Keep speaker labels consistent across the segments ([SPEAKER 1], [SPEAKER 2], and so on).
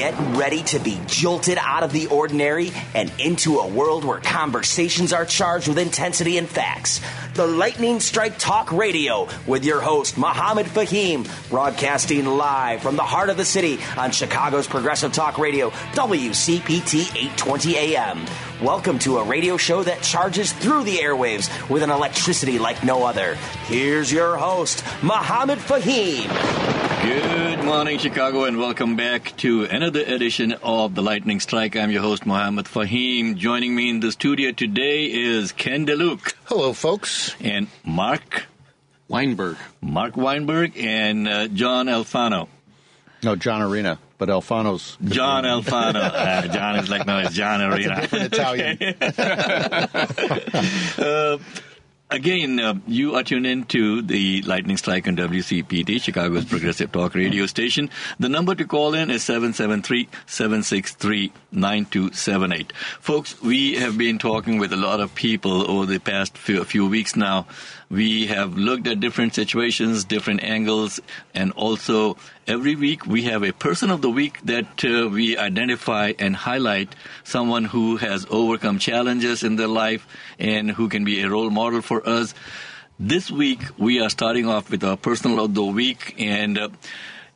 [SPEAKER 1] Get ready to be jolted out of the ordinary and into a world where conversations are charged with intensity and facts. The Lightning Strike Talk Radio with your host, Mohammed Fahim, broadcasting live from the heart of the city on Chicago's Progressive Talk Radio, WCPT 820 AM. Welcome to a radio show that charges through the airwaves with an electricity like no other. Here's your host, Mohammed Fahim.
[SPEAKER 2] Good morning, Chicago, and welcome back to another edition of the Lightning Strike. I'm your host, Mohammed Fahim. Joining me in the studio today is Ken DeLuke.
[SPEAKER 3] Hello, folks.
[SPEAKER 2] And Mark
[SPEAKER 4] Weinberg.
[SPEAKER 2] Mark Weinberg and uh, John Alfano.
[SPEAKER 3] No, John Arena, but Alfano's
[SPEAKER 2] John Alfano. uh, John is like no, it's John Arena.
[SPEAKER 3] different Italian.
[SPEAKER 2] uh, Again, uh, you are tuned in to the Lightning Strike on WCPT, Chicago's Progressive Talk radio station. The number to call in is 773-763-9278. Folks, we have been talking with a lot of people over the past few, few weeks now. We have looked at different situations, different angles, and also every week we have a person of the week that uh, we identify and highlight someone who has overcome challenges in their life and who can be a role model for us. This week we are starting off with our personal of the week and uh,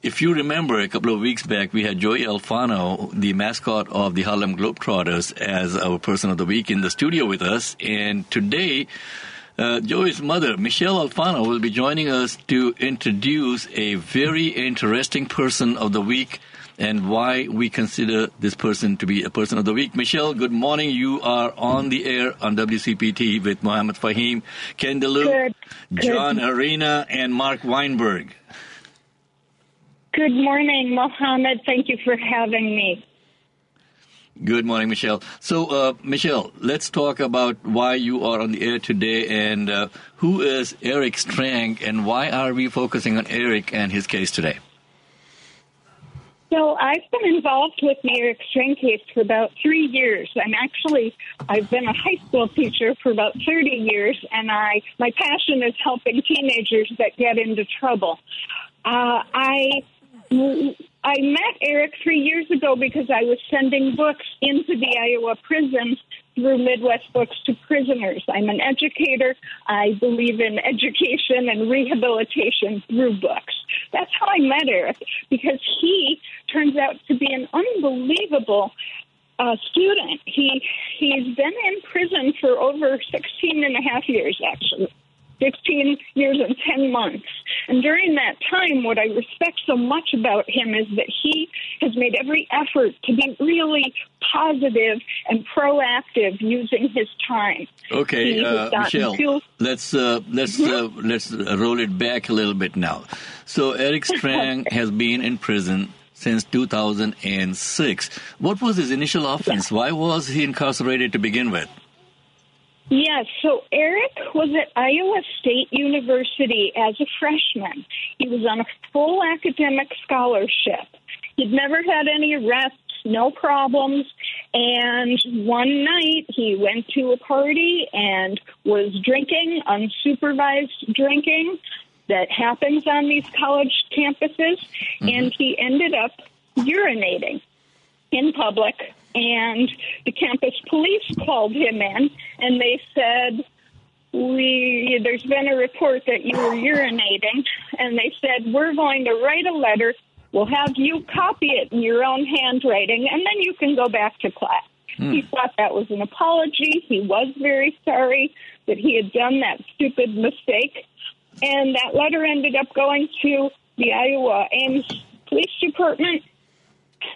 [SPEAKER 2] if you remember a couple of weeks back, we had Joey Alfano, the mascot of the Harlem Globetrotters, as our person of the week in the studio with us. And today, uh, Joey's mother, Michelle Alfano, will be joining us to introduce a very interesting person of the week and why we consider this person to be a person of the week. Michelle, good morning. You are on the air on WCPT with Mohammed Fahim, Ken DeLuke, John Arena, and Mark Weinberg.
[SPEAKER 5] Good morning, Mohammed. Thank you for having me.
[SPEAKER 2] Good morning, Michelle. So, uh, Michelle, let's talk about why you are on the air today and uh, who is Eric Strenge and why are we focusing on Eric and his case today?
[SPEAKER 5] So I've been involved with the Eric Strenge case for about three years. I'm actually I've been a high school teacher for about 30 years, and I my passion is helping teenagers that get into trouble. Uh, I I met Eric three years ago because I was sending books into the Iowa prisons through Midwest Books to prisoners. I'm an educator. I believe in education and rehabilitation through books. That's how I met Eric because he turns out to be an unbelievable uh, student. He he's been in prison for over 16 and a half years actually. 16 years and 10 months. And during that time, what I respect so much about him is that he has made every effort to be really positive and proactive using his time.
[SPEAKER 2] Okay, uh, Michelle, let's uh, let's mm-hmm. uh, let's roll it back a little bit now. So Eric Strenge has been in prison since 2006. What was his initial offense? Why was he incarcerated to begin with?
[SPEAKER 5] Yes, so Eric was at Iowa State University as a freshman. He was on a full academic scholarship. He'd never had any arrests, no problems, and one night he went to a party and was drinking, unsupervised drinking that happens on these college campuses, mm-hmm. and he ended up urinating in public and the campus police called him in and they said we there's been a report that you were urinating and they said we're going to write a letter. We'll have you copy it in your own handwriting and then you can go back to class. Hmm. he thought that was an apology. He was very sorry that he had done that stupid mistake and that letter ended up going to the iowa ames police department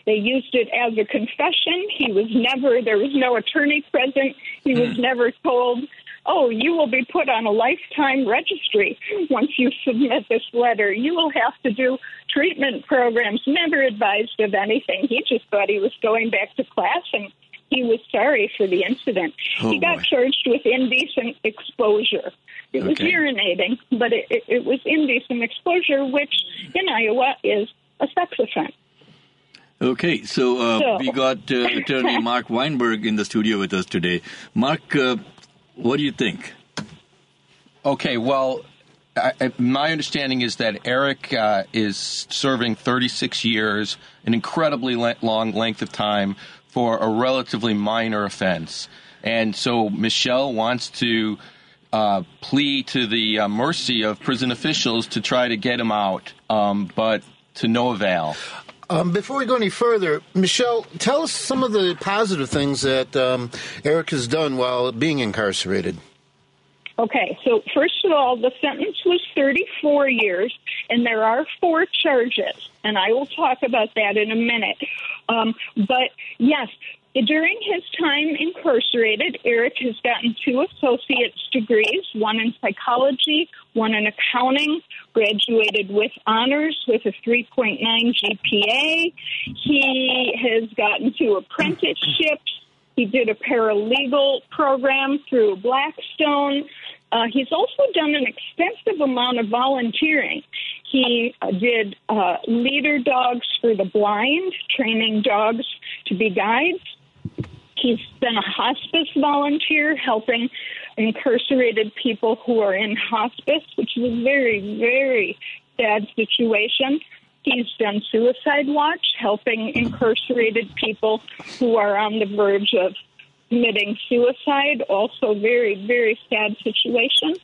[SPEAKER 5] they used it as a confession. He was never, there was no attorney present. He was mm. never told, oh, you will be put on a lifetime registry once you submit this letter. You will have to do treatment programs. Never advised of anything. He just thought he was going back to class and he was sorry for the incident. Oh, he got boy. charged with indecent exposure. It okay. was urinating, but it, it, it was indecent exposure, which in Iowa is a sex offense.
[SPEAKER 2] Okay, so, uh, so. we got uh, attorney Mark Weinberg in the studio with us today. Mark, uh, what do you think?
[SPEAKER 4] Okay, well, I, my understanding is that Eric uh, is serving 36 years, an incredibly le- long length of time for a relatively minor offense. And so Michelle wants to uh, plea to the uh, mercy of prison officials to try to get him out, um, but to no avail.
[SPEAKER 3] Um, before we go any further, Michelle, tell us some of the positive things that um, Eric has done while being incarcerated.
[SPEAKER 5] Okay, so first of all, the sentence was 34 years, and there are four charges, and I will talk about that in a minute. Um, but yes, during his time incarcerated, Eric has gotten two associate's degrees, one in psychology, one in accounting, graduated with honors with a 3.9 GPA. He has gotten two apprenticeships. He did a paralegal program through Blackstone. Uh, he's also done an extensive amount of volunteering. He uh, did uh, leader dogs for the blind, training dogs to be guides. He's been a hospice volunteer helping incarcerated people who are in hospice, which is a very, very sad situation. He's done Suicide Watch, helping incarcerated people who are on the verge of committing suicide, also very, very sad situation.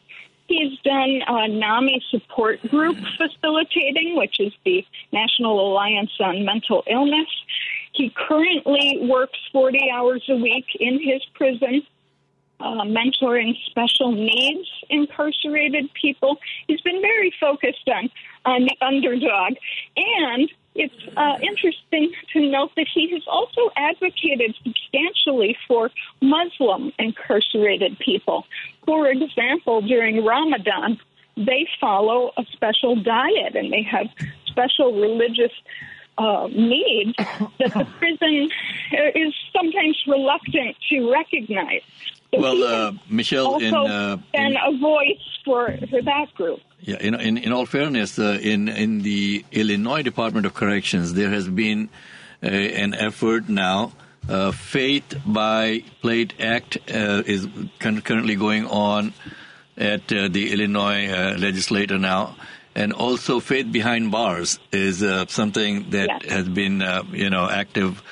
[SPEAKER 5] He's done a NAMI support group facilitating, which is the National Alliance on Mental Illness. He currently works 40 hours a week in his prison, uh, mentoring special needs incarcerated people. He's been very focused on, on the underdog. And it's uh, interesting to note that he has also advocated substantially for Muslim incarcerated people. For example, during Ramadan, they follow a special diet and they have special religious uh, needs that the prison is sometimes reluctant to recognize.
[SPEAKER 2] So well, uh, Michelle,
[SPEAKER 5] also
[SPEAKER 2] in, uh,
[SPEAKER 5] in, a voice for, for that group.
[SPEAKER 2] Yeah, in, in, in all fairness, uh, in in the Illinois Department of Corrections, there has been uh, an effort now. Uh, Faith by Plate Act uh, is currently going on at uh, the Illinois uh, legislature now, and also Faith Behind Bars is something that yes. has been you know active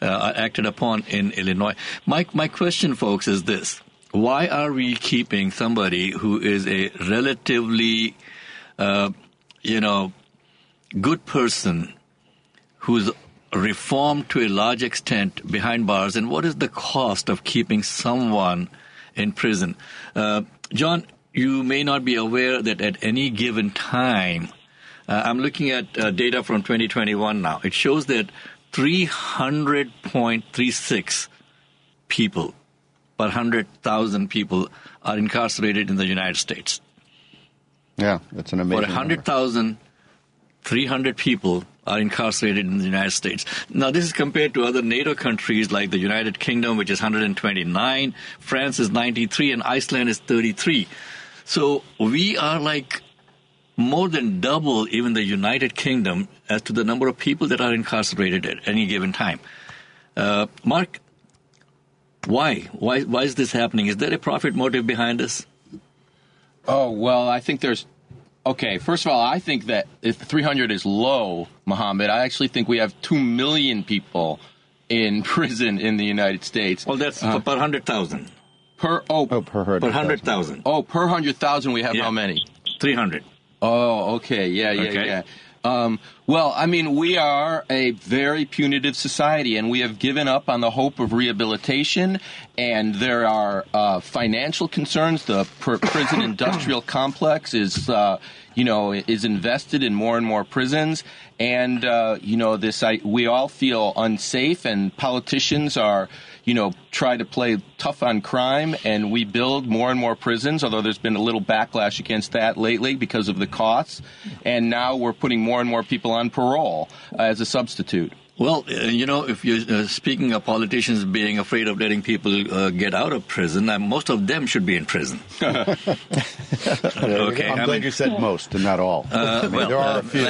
[SPEAKER 2] acted upon in Illinois. My my question, folks, is this why are we keeping somebody who is a relatively, uh, you know, good person who's reformed to a large extent behind bars, and what is the cost of keeping someone in prison? Uh, John, you may not be aware that at any given time, uh, I'm looking at uh, data from 2021 now. It shows that 300.36 people per 100,000 people are incarcerated in the United States.
[SPEAKER 3] Yeah, that's an amazing.
[SPEAKER 2] For 100,000, 300 people are incarcerated in the United States. Now, this is compared to other NATO countries like the United Kingdom, which is 129, France is 93, and Iceland is 33. So we are like more than double even the United Kingdom as to the number of people that are incarcerated at any given time. Uh, Mark, why? Why? Why is this happening? Is there a profit motive behind this?
[SPEAKER 4] Oh well, I think there's. Okay, first of all, I think that if 300 is low, Mohammed, I actually think we have two million people in prison in the United States.
[SPEAKER 2] Well, that's uh, per hundred thousand.
[SPEAKER 4] Per oh,
[SPEAKER 3] oh per
[SPEAKER 2] hundred thousand.
[SPEAKER 4] Oh, per hundred thousand, we have yeah. how many?
[SPEAKER 2] Three hundred.
[SPEAKER 4] Oh, okay, yeah, yeah, okay. yeah. Um, well, I mean, we are a very punitive society, and we have given up on the hope of rehabilitation. And there are uh, financial concerns. The pr- prison industrial complex is, uh, you know, is invested in more and more prisons, and uh, you know, this I, we all feel unsafe, and politicians are you know, try to play tough on crime, and we build more and more prisons, although there's been a little backlash against that lately because of the costs. And now we're putting more and more people on parole uh, as a substitute.
[SPEAKER 2] Well, uh, you know, if you're uh, speaking of politicians being afraid of letting people uh, get out of prison, uh, most of them should be in prison. okay,
[SPEAKER 6] I'm I glad mean, you said most and not all.
[SPEAKER 2] Uh, well,
[SPEAKER 6] there are a few.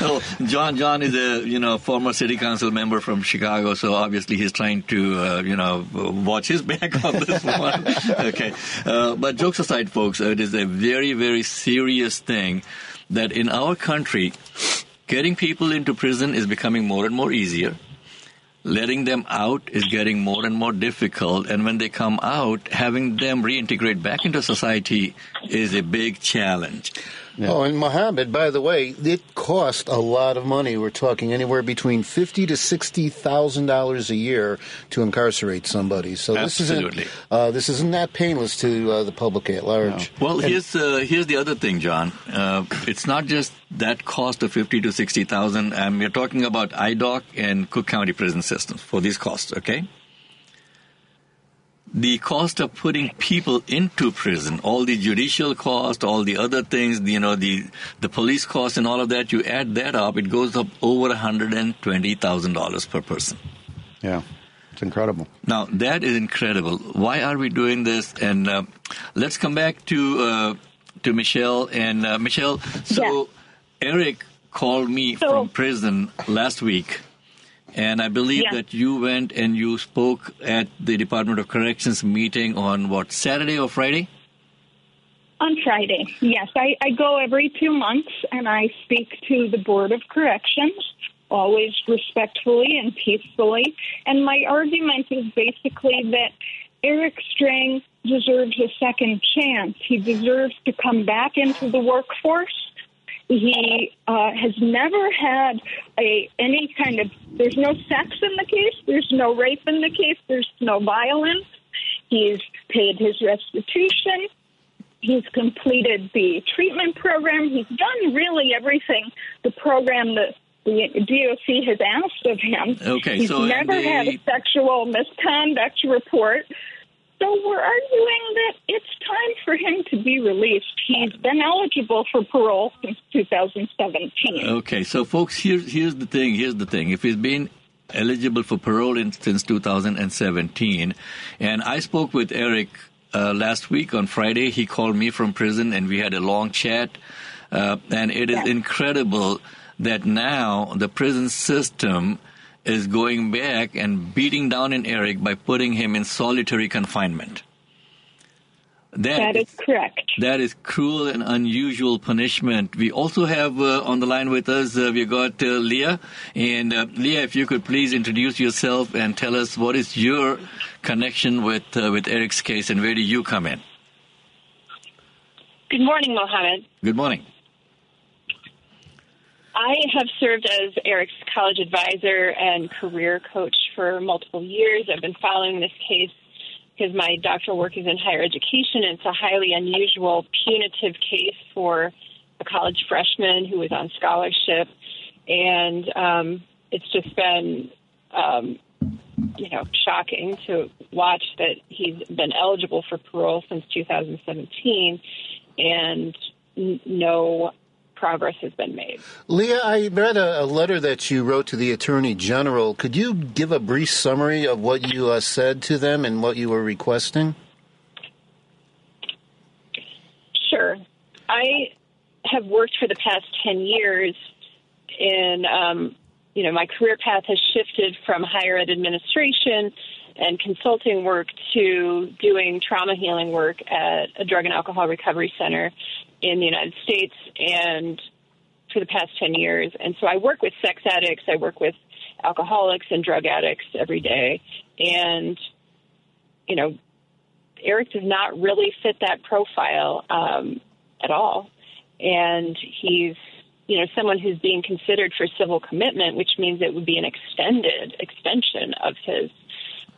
[SPEAKER 2] well, John John is a you know former city council member from Chicago, so obviously he's trying to uh, you know watch his back on this one. okay, but jokes aside, folks, it is a very very serious thing that in our country Getting people into prison is becoming more and more easier. Letting them out is getting more and more difficult. And when they come out, having them reintegrate back into society is a big challenge.
[SPEAKER 3] Yeah. Oh, and Mohammed, by the way, it cost a lot of money. We're talking anywhere between fifty to sixty thousand dollars a year to incarcerate somebody. So
[SPEAKER 2] Absolutely.
[SPEAKER 3] this isn't uh, this isn't that painless to uh, the public at large.
[SPEAKER 2] No. Well, and, here's uh, here's the other thing, John. Uh, it's not just that cost of fifty to sixty thousand. Um, we're talking about IDOC and Cook County prison systems for these costs. Okay the cost of putting people into prison, all the judicial cost, all the other things, you know, the the police cost and all of that, you add that up, it goes up over hundred and twenty thousand dollars per person.
[SPEAKER 6] Yeah, it's incredible.
[SPEAKER 2] Now that is incredible. Why are we doing this? And uh, let's come back to uh, to Michelle and uh, Michelle. So yeah. Eric called me so, from prison last week and I believe yeah. that you went and you spoke at the Department of Corrections meeting on what, Saturday or Friday?
[SPEAKER 5] On Friday, yes. I, I go every two months and I speak to the Board of Corrections, always respectfully and peacefully. And my argument is basically that Eric Strenge deserves a second chance. He deserves to come back into the workforce he uh, has never had a any kind of. There's no sex in the case. There's no rape in the case. There's no violence. He's paid his restitution. He's completed the treatment program. He's done really everything the program that the DOC has asked of him.
[SPEAKER 2] Okay,
[SPEAKER 5] He's
[SPEAKER 2] so
[SPEAKER 5] never
[SPEAKER 2] the...
[SPEAKER 5] had a sexual misconduct report. So we're arguing that it's time for him to be released. He's been eligible for parole since 2017.
[SPEAKER 2] Okay, so folks, here's here's the thing. Here's the thing. If he's been eligible for parole in, since 2017, and I spoke with Eric uh, last week on Friday. He called me from prison, and we had a long chat. Uh, and it is incredible that now the prison system is going back and beating down in Eric by putting him in solitary confinement.
[SPEAKER 5] that, that is, is, correct.
[SPEAKER 2] That is cruel and unusual punishment. We also have uh, on the line with us, uh, we got uh, Leah. And uh, Leah, if you could please introduce yourself and tell us what is your connection with uh, with Eric's case and where do you come in?
[SPEAKER 7] Good morning, Mohammed.
[SPEAKER 2] Good morning.
[SPEAKER 7] I have served as Eric's college advisor and career coach for multiple years. I've been following this case because my doctoral work is in higher education. It's a highly unusual, punitive case for a college freshman who was on scholarship. And um, it's just been, um, you know, shocking to watch that he's been eligible for parole since 2017 and no progress has been made.
[SPEAKER 3] Leah, I read a, a, letter that you wrote to the Attorney General. Could you give a brief summary of what you uh, said to them and what you were requesting?
[SPEAKER 7] Sure. I have worked for the past 10 years in, um, you know, my career path has shifted from higher ed administration and consulting work to doing trauma healing work at a drug and alcohol recovery center in the United States and for the past 10 years. And so I work with sex addicts, I work with alcoholics and drug addicts every day. And, you know, Eric does not really fit that profile um, at all. And he's, you know, someone who's being considered for civil commitment, which means it would be an extended extension of his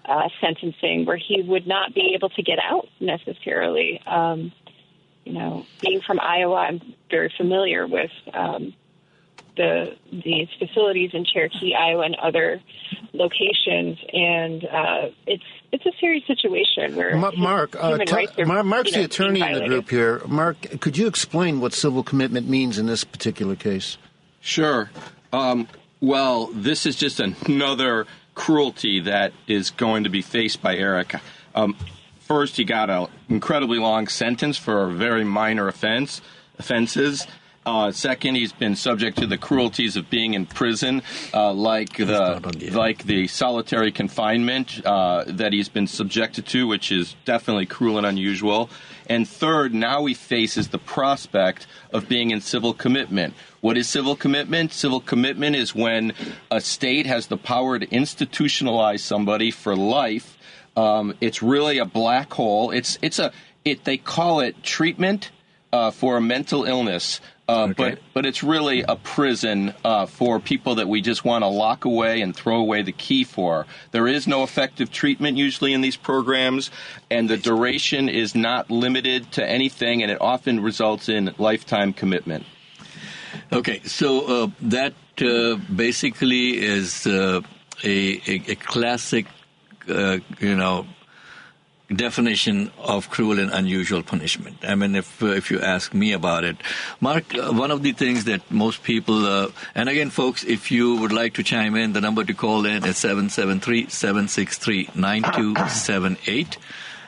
[SPEAKER 7] uh, sentencing where he would not be able to get out necessarily. Um, you know, being from Iowa, I'm very familiar with um, the these facilities in Cherokee, Iowa, and other locations, and uh, it's it's a serious situation where
[SPEAKER 3] Mark, uh, t- are, Mark's you know, the attorney in the group here. Mark, could you explain what civil commitment means in this particular case?
[SPEAKER 4] Sure. Um, Well, this is just another cruelty that is going to be faced by Eric. Um, first, he got an incredibly long sentence for a very minor offense offenses. Uh, second, he's been subject to the cruelties of being in prison, uh, like the like the solitary confinement uh, that he's been subjected to, which is definitely cruel and unusual. And third, now he faces the prospect of being in civil commitment. What is civil commitment? Civil commitment is when a state has the power to institutionalize somebody for life. Um, it's really a black hole. It's it's a it they call it treatment uh, for a mental illness. Uh, okay. But but it's really a prison uh, for people that we just want to lock away and throw away the key for. There is no effective treatment usually in these programs, and the duration is not limited to anything, and it often results in lifetime commitment.
[SPEAKER 2] Okay, so uh, that uh, basically is uh, a, a, a classic, you know definition of cruel and unusual punishment. I mean, if uh, if you ask me about it, Mark, uh, one of the things that most people, uh, and again, folks, if you would like to chime in, the number to call in is 773-763-9278,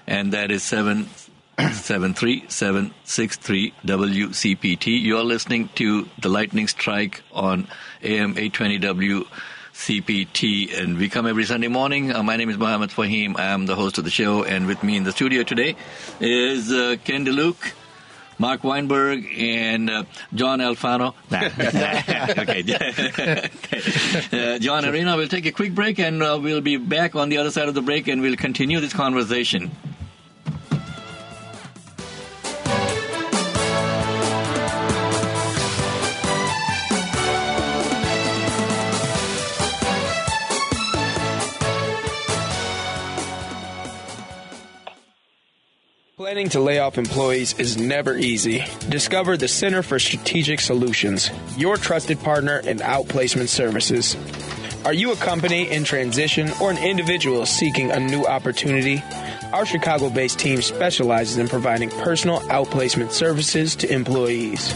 [SPEAKER 2] and that is seven seven three seven six three WCPT. You're listening to the Lightning Strike on AM 820W CPT, and we come every Sunday morning. Uh, my name is Mohammed Fahim. I am the host of the show, and with me in the studio today is uh, Ken DeLuke. Mark Weinberg and uh, John Alfano. Okay. uh, John Arena, we'll take a quick break and uh, we'll be back on the other side of the break and we'll continue this conversation.
[SPEAKER 8] Planning to lay off employees is never easy. Discover the Center for Strategic Solutions, your trusted partner in outplacement services. Are you a company in transition or an individual seeking a new opportunity? Our Chicago based team specializes in providing personal outplacement services to employees.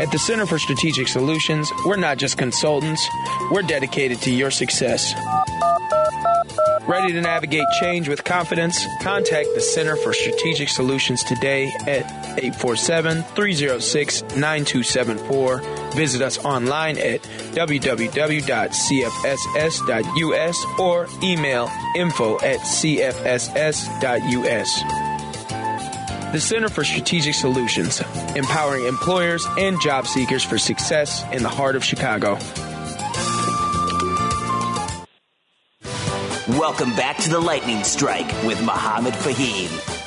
[SPEAKER 8] At the Center for Strategic Solutions, we're not just consultants, we're dedicated to your success. Ready to navigate change with confidence? Contact the Center for Strategic Solutions today at 847 306 9274. Visit us online at www.cfss.us or email info at cfss.us. The Center for Strategic Solutions, empowering employers and job seekers for success in the heart of Chicago.
[SPEAKER 1] Welcome back to the Lightning Strike with Mohammed Fahim.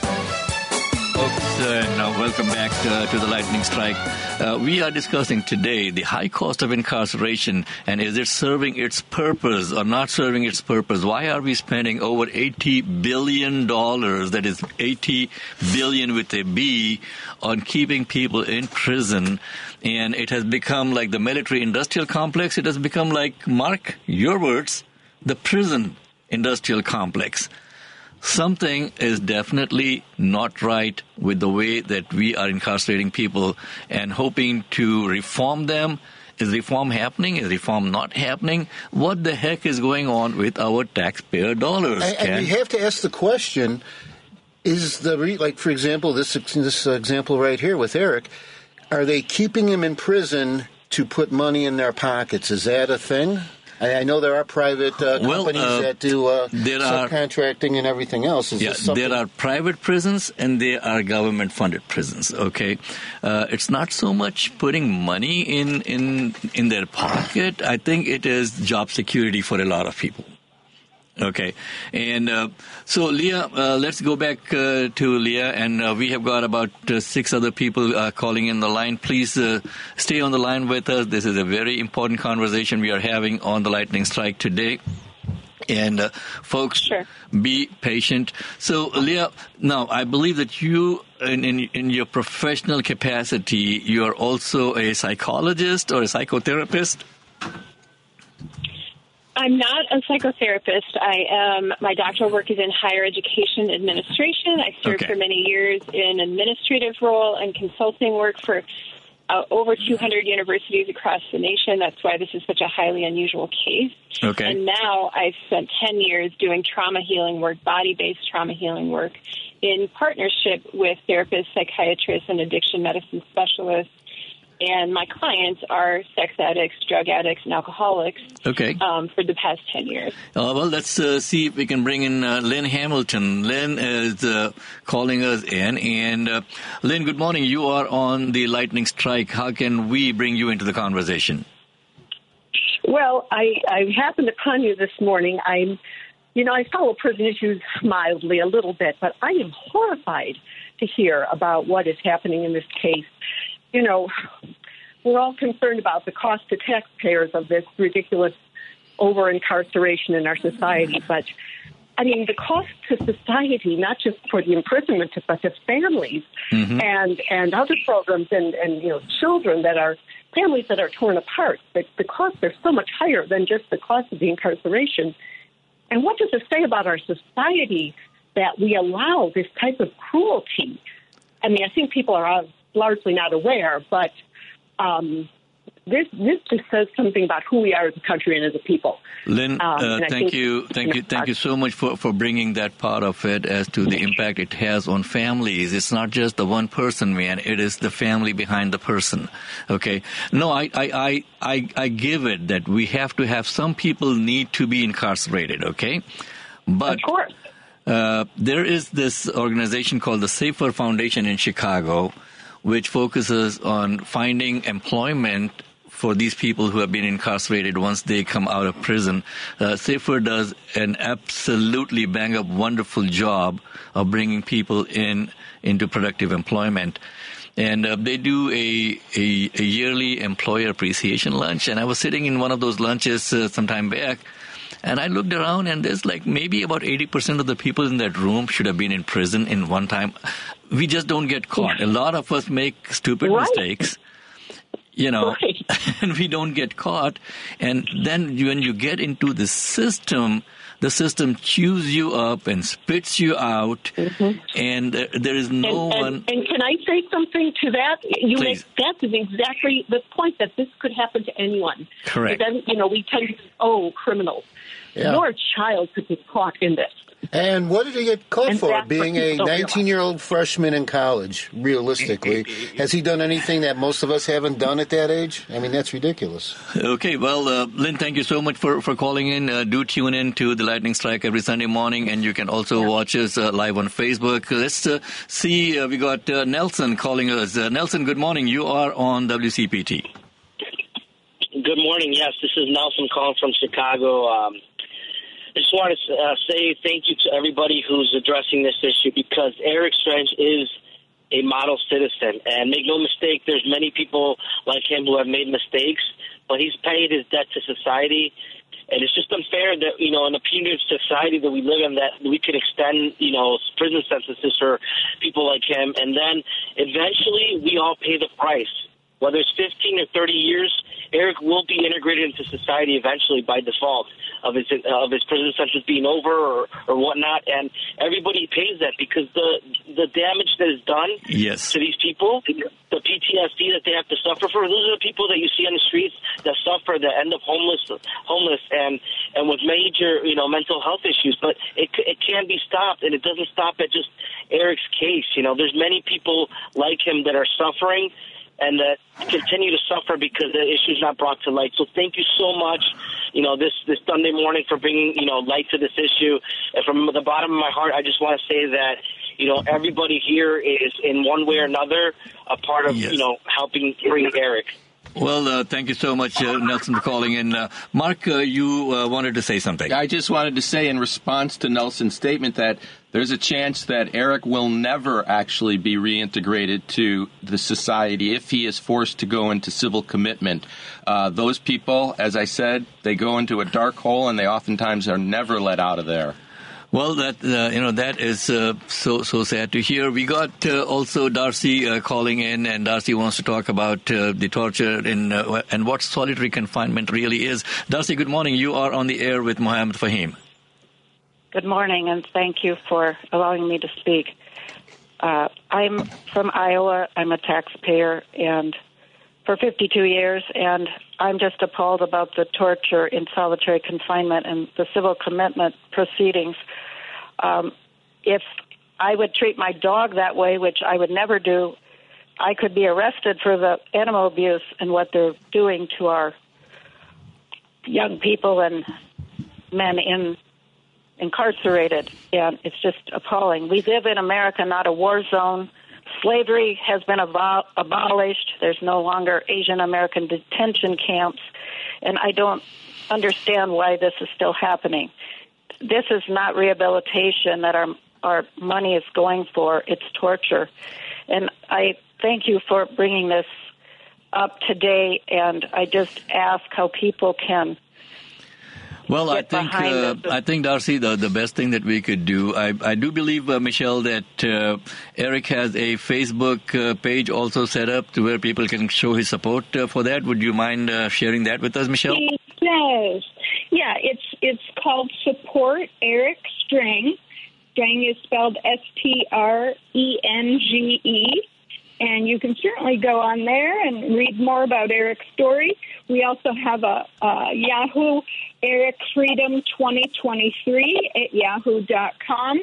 [SPEAKER 2] Folks, uh, now welcome back uh, to the Lightning Strike. Uh, we are discussing today the high cost of incarceration and is it serving its purpose or not serving its purpose? Why are we spending over $80 billion, that is 80 billion with a B, on keeping people in prison? And it has become like the military industrial complex. It has become like, Mark, your words, the prison industrial complex. Something is definitely not right with the way that we are incarcerating people and hoping to reform them. Is reform happening? Is reform not happening? What the heck is going on with our taxpayer dollars?
[SPEAKER 3] And, and we have to ask the question: Is the re- like, for example, this this example right here with Eric? Are they keeping him in prison to put money in their pockets? Is that a thing? I, know there are private uh, companies well, uh, that do uh, subcontracting are, and everything else. Is
[SPEAKER 2] yeah, there are private prisons and there are government-funded prisons. Okay, uh, it's not so much putting money in in in their pocket. I think it is job security for a lot of people. Okay, and uh, so Leah, uh, let's go back uh, to Leah, and uh, we have got about uh, six other people uh, calling in the line. Please stay on the line with us. This is a very important conversation we are having on the lightning strike today. And folks,
[SPEAKER 7] sure.
[SPEAKER 2] be patient. So, Leah, now I believe that you, in, in, in your professional capacity, you are also a psychologist or a psychotherapist.
[SPEAKER 7] I'm not a psychotherapist. I am. My doctoral work is in higher education administration. I served okay. for many years in administrative role and consulting work for uh, over 200 universities across the nation. That's why this is such a highly unusual case.
[SPEAKER 2] Okay.
[SPEAKER 7] And now I've spent 10 years doing trauma healing work, body based trauma healing work, in partnership with therapists, psychiatrists, and addiction medicine specialists and my clients are sex addicts, drug addicts, and alcoholics.
[SPEAKER 2] Okay.
[SPEAKER 7] Um, for the past ten years.
[SPEAKER 2] Uh, well, let's uh, see if we can bring in uh, Lynn Hamilton. Lynn is uh, calling us in, and uh, Lynn, good morning. You are on the lightning strike. How can we bring you into the conversation?
[SPEAKER 9] Well, I, I happened upon you this morning. I'm, you know, I follow prison issues mildly a little bit, but I am horrified to hear about what is happening in this case you know, we're all concerned about the cost to taxpayers of this ridiculous over incarceration in our society. But I mean, the cost to society, not just for the imprisonment, but to families mm-hmm. and and other programs and and you know children that are families that are torn apart. The, the costs are so much higher than just the cost of the incarceration. And what does it say about our society that we allow this type of cruelty? I mean, I think people are largely not aware, but um, this this just says something about who we are as a country and as a people.
[SPEAKER 2] Lynn, um, uh, thank you, thank you, thank you so much for, for bringing that part of it as to the impact it has on families. It's not just the one person, man. It is the family behind the person. Okay. No, I I I I, I give it that we have to have some people need to be incarcerated. Okay,
[SPEAKER 9] but of course.
[SPEAKER 2] Uh, there is this organization called the Safer Foundation in Chicago, which focuses on finding employment for these people who have been incarcerated once they come out of prison. Uh, Safer does an absolutely bang up wonderful job of bringing people in into productive employment. And uh, they do a, a, a, yearly employer appreciation lunch. And I was sitting in one of those lunches uh, some time back, and I looked around, and there's like maybe about 80% of the people in that room should have been in prison in one time we just don't get caught. A lot of us make stupid right. mistakes, you know, right. and we don't get caught. And then when you get into the system, the system chews you up and spits you out, mm-hmm. and uh, there is no
[SPEAKER 9] and,
[SPEAKER 2] one.
[SPEAKER 9] And, and, can I say something to that? You
[SPEAKER 2] Please.
[SPEAKER 9] make that is exactly the point that this could happen to anyone.
[SPEAKER 2] Correct.
[SPEAKER 9] then you know we tend to oh criminals. Yeah. Your child could be caught in this.
[SPEAKER 3] And what did he get caught and for? Being a 19 year old freshman in college, realistically. Has he done anything that most of us haven't done at that age? I mean, that's ridiculous.
[SPEAKER 2] Okay, well, uh, Lynn, thank you so much for, for calling in. Uh, do tune in to the Lightning Strike every Sunday morning, and you can also yeah. watch us uh, live on Facebook. Let's uh, see, uh, we got uh, Nelson calling us. Nelson, good morning. You are on WCPT.
[SPEAKER 10] Good morning. Yes, this is Nelson calling from Chicago. Um, I just want to uh, say thank you to everybody who's addressing this issue because Eric Strenge is a model citizen. And make no mistake, there's many people like him who have made mistakes, but he's paid his debt to society. And it's just unfair that, you know, in a punitive society that we live in, that we could extend, you know, prison sentences for people like him. And then eventually we all pay the price. Whether it's 15 or 30 years, Eric will be integrated into society eventually by default of his of his prison sentence being over or, or whatnot, and everybody pays that because the the damage that is done
[SPEAKER 2] yes.
[SPEAKER 10] to these people, the PTSD that they have to suffer for. Those are the people that you see on the streets that suffer, that end up homeless, homeless, and and with major you know mental health issues. But it it can be stopped, and it doesn't stop at just Eric's case. You know, there's many people like him that are suffering and that continue to suffer because the issue's not brought to light. So thank you so much, you know, this this Sunday morning for bringing you know light to this issue. And from the bottom of my heart, I just want to say that you know everybody here is in one way or another a part of yes. you know helping bring Eric.
[SPEAKER 2] Well, uh, thank you so much, uh, Nelson, for calling in. Uh, Mark, uh, you uh, wanted to say something.
[SPEAKER 4] I just wanted to say, in response to Nelson's statement, that there's a chance that Eric will never actually be reintegrated to the society if he is forced to go into civil commitment. Uh, those people, as I said, they go into a dark hole and they oftentimes are never let out of there.
[SPEAKER 2] Well, that uh, you know that is uh, so so sad to hear. We got uh, also Darcy uh, calling in, and Darcy wants to talk about uh, the torture in, uh, and what solitary confinement really is. Darcy, good morning. You are on the air with Mohammed Fahim.
[SPEAKER 11] Good morning, and thank you for allowing me to speak. I'm from Iowa. I'm a taxpayer, and for 52 years, and I'm just appalled about the torture in solitary confinement and the civil commitment proceedings. Um, if I would treat my dog that way, which I would never do, I could be arrested for the animal abuse and what they're doing to our young people and men in incarcerated, and it's just appalling. We live in America, not a war zone. Slavery has been abol- abolished. There's no longer Asian American detention camps, and I don't understand why this is still happening. This is not rehabilitation that our our money is going for. It's torture, and I thank you for bringing this up today. And I just ask how people can
[SPEAKER 2] well, I think uh, I think Darcy, the the best thing that we could do. I I do believe uh, Michelle that uh, Eric has a Facebook uh, page also set up to where people can show his support uh, for that. Would you mind uh, sharing that with us, Michelle?
[SPEAKER 5] Yes. Yeah, it's it's called Support Eric Strenge. Strenge is spelled S T R E N G E and you can certainly go on there and read more about Eric's story. We also have a, a Yahoo Eric Freedom 2023 at yahoo.com.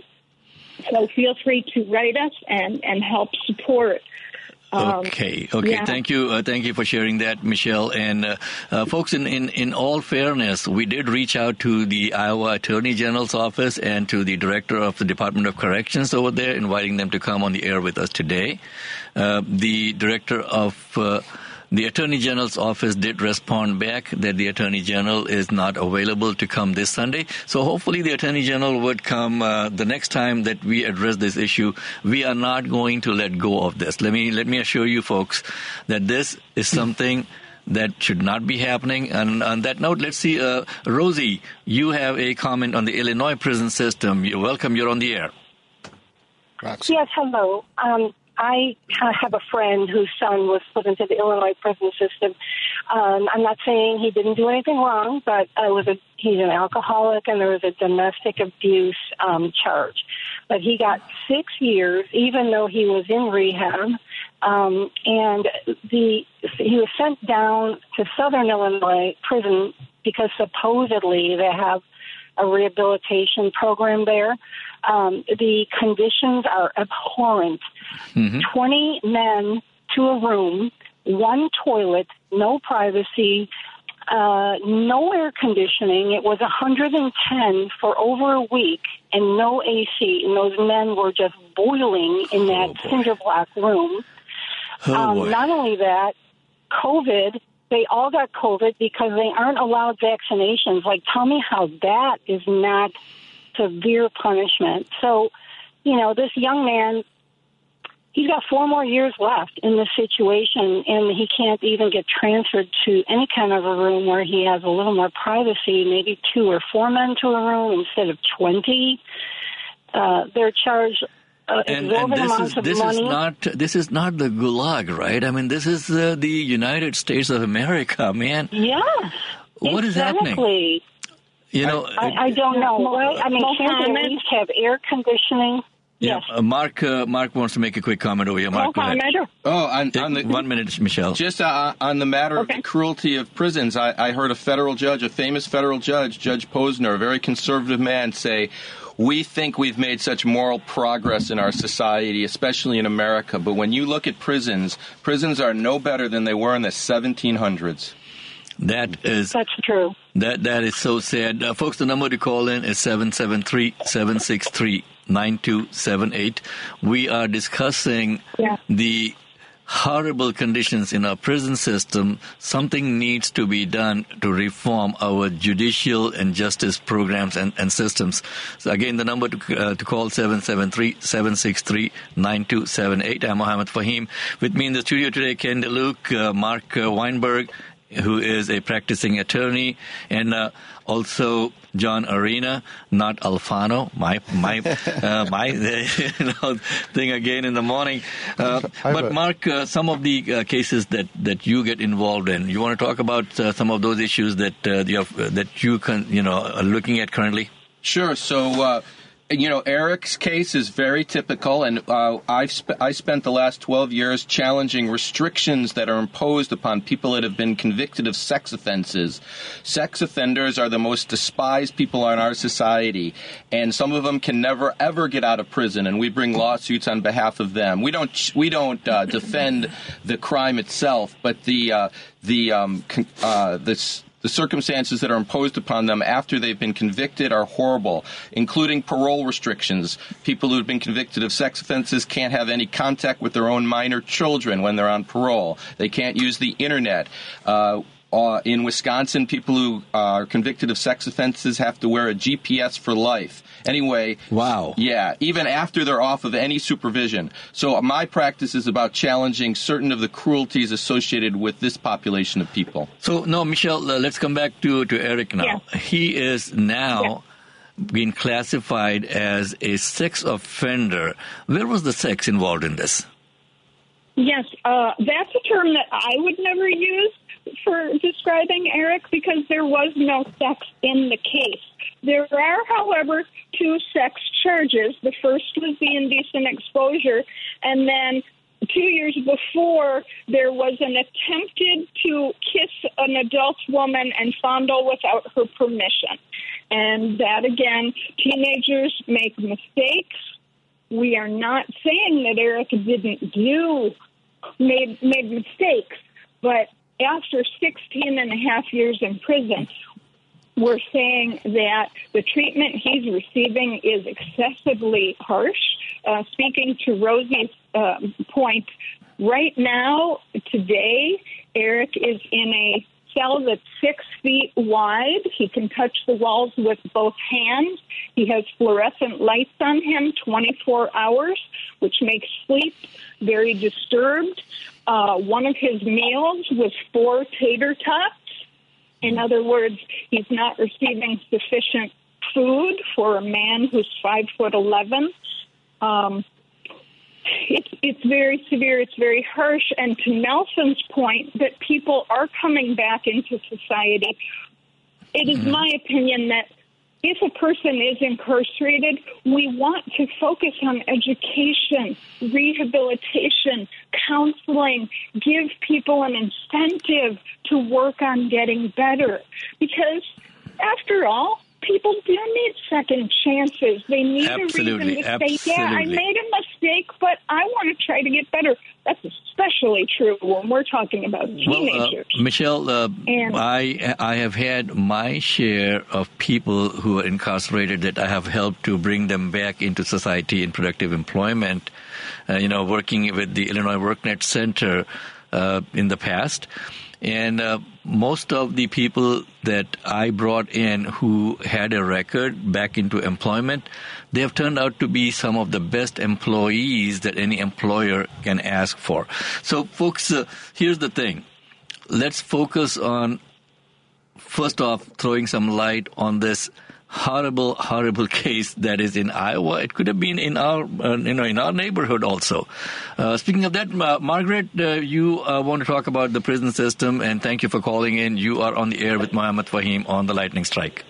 [SPEAKER 5] So feel free to write us and, and help support
[SPEAKER 2] um, okay, okay. Yeah. Thank you, uh, thank you for sharing that, Michelle. And uh, uh, folks, in, in in all fairness, we did reach out to the Iowa Attorney General's office and to the director of the Department of Corrections over there, inviting them to come on the air with us today. Uh, the director of uh, the Attorney General's office did respond back that the Attorney General is not available to come this Sunday. So hopefully the Attorney General would come uh, the next time that we address this issue. We are not going to let go of this. Let me let me assure you folks that this is something that should not be happening. And on that note, let's see, uh, Rosie, you have a comment on the Illinois prison system. You're welcome. You're on the air.
[SPEAKER 12] Roxy. Yes, hello. Um, I have a friend whose son was put into the Illinois prison system. Um, I'm not saying he didn't do anything wrong, but uh, was a, he's an alcoholic and there was a domestic abuse um, charge. But he got six years, even though he was in rehab. Um, and the he was sent down to Southern Illinois prison because supposedly they have a rehabilitation program there. Um, the conditions are abhorrent. Mm-hmm. 20 men to a room, one toilet, no privacy, uh, no air conditioning. It was 110 for over a week and no AC. And those men were just boiling in that oh, cinder block room. Oh, um, not only that, COVID, they all got COVID because they aren't allowed vaccinations. Like, tell me how that is not severe punishment. So, you know, this young man, he's got four more years left in this situation, and he can't even get transferred to any kind of a room where he has a little more privacy, maybe two or four men to a room instead of 20. Uh, they're charged uh, and, and,
[SPEAKER 2] this is this
[SPEAKER 12] money.
[SPEAKER 2] is not this is not the gulag, right? I mean, this is uh, the United States of America, man.
[SPEAKER 12] Yeah.
[SPEAKER 2] What
[SPEAKER 12] exactly.
[SPEAKER 2] is happening? You know,
[SPEAKER 12] I, I don't know. Right? I mean, can't they at least have air conditioning?
[SPEAKER 2] Yeah,
[SPEAKER 12] yes.
[SPEAKER 2] uh, Mark. Uh, Mark wants to make a quick comment over here. Mark,
[SPEAKER 12] go ahead.
[SPEAKER 4] Oh, on, on the
[SPEAKER 2] one minute, Michelle.
[SPEAKER 4] Just uh, on the matter okay. of the cruelty of prisons, I, I heard a federal judge, a famous federal judge, Judge Posner, a very conservative man, say, we think we've made such moral progress in our society, especially in America. But when you look at prisons, prisons are no better than they were in the 1700s.
[SPEAKER 2] That is
[SPEAKER 12] that's true.
[SPEAKER 2] That that is so sad, uh, folks. The number to call in is 773-763-9278. We are discussing
[SPEAKER 12] yeah.
[SPEAKER 2] the horrible conditions in our prison system. Something needs to be done to reform our judicial and justice programs and, and systems. So again, the number to, uh, to call 773-763-9278. I'm Mohammed Fahim. With me in the studio today, Ken DeLuke, uh, Mark uh, Weinberg, who is a practicing attorney, and uh, also John Arena, not Alfano. My my uh, my you know, thing again in the morning. Uh, but Mark, uh, some of the uh, cases that, that you get involved in, you want to talk about uh, some of those issues that you have, that you can you know are looking at currently.
[SPEAKER 4] Sure. So you know, Eric's case is very typical, and uh, I've sp- I spent the last 12 years challenging restrictions that are imposed upon people that have been convicted of sex offenses. Sex offenders are the most despised people in our society, and some of them can never ever get out of prison, and we bring lawsuits on behalf of them. We don't we don't uh, defend the crime itself, but the uh, the um, con- uh, this the circumstances that are imposed upon them after they've been convicted are horrible, including parole restrictions. People who have been convicted of sex offenses can't have any contact with their own minor children when they're on parole. They can't use the internet. Uh, uh, in Wisconsin, people who are convicted of sex offenses have to wear a GPS for life. Anyway,
[SPEAKER 2] wow.
[SPEAKER 4] Yeah, even after they're off of any supervision. So my practice is about challenging certain of the cruelties associated with this population of people.
[SPEAKER 2] So no, Michelle, uh, let's come back to to Eric now. Yeah. He is now. Yeah. Being classified as a sex offender. Where was the sex involved in this?
[SPEAKER 5] Yes, uh, that's a term that I would never use for describing Eric because there was no sex in the case. There are, however, two sex charges. The first was the indecent exposure, and then two years before, there was an attempted to kiss an adult woman and fondle without her permission. And that again, teenagers make mistakes. We are not saying that Eric didn't do made made mistakes, but after 16 and a half years in prison, we're saying that the treatment he's receiving is excessively harsh. Uh, speaking to Rosie's uh, point, right now, today, Eric is in a cell that's six feet wide. He can touch the walls with both hands. He has fluorescent lights on him 24 hours, which makes sleep very disturbed. Uh, one of his meals was four tater tots. In other words, he's not receiving sufficient food for a man who's five foot eleven. Um, it's it's very severe. It's very harsh. And to Nelson's point, that people are coming back into society. It is mm-hmm. my opinion that if a person is incarcerated, we want to focus on education, rehabilitation, counseling, give people an incentive to work on getting better. Because after all, people do need second chances. They need
[SPEAKER 2] absolutely,
[SPEAKER 5] a reason to
[SPEAKER 2] absolutely.
[SPEAKER 5] say, yeah, I made a mistake, but I want to try to get better. That's especially true when we're talking about teenagers.
[SPEAKER 2] Well, uh, Michelle, uh, I I have had my share of people who are incarcerated that I have helped to bring them back into society in productive employment. Uh, you know, working with the Illinois WorkNet Center uh, in the past. And uh, most of the people that I brought in who had a record back into employment, they have turned out to be some of the best employees that any employer can ask for. So, folks, uh, here's the thing. Let's focus on, first off, throwing some light on this horrible, horrible case that is in Iowa. It could have been in our, uh, you know, in our neighborhood also. Uh, speaking of that, uh, Margaret, uh, you uh, want to talk about the prison system, and thank you for calling in. You are on the air with Mohammed Fahim on the Lightning Strike.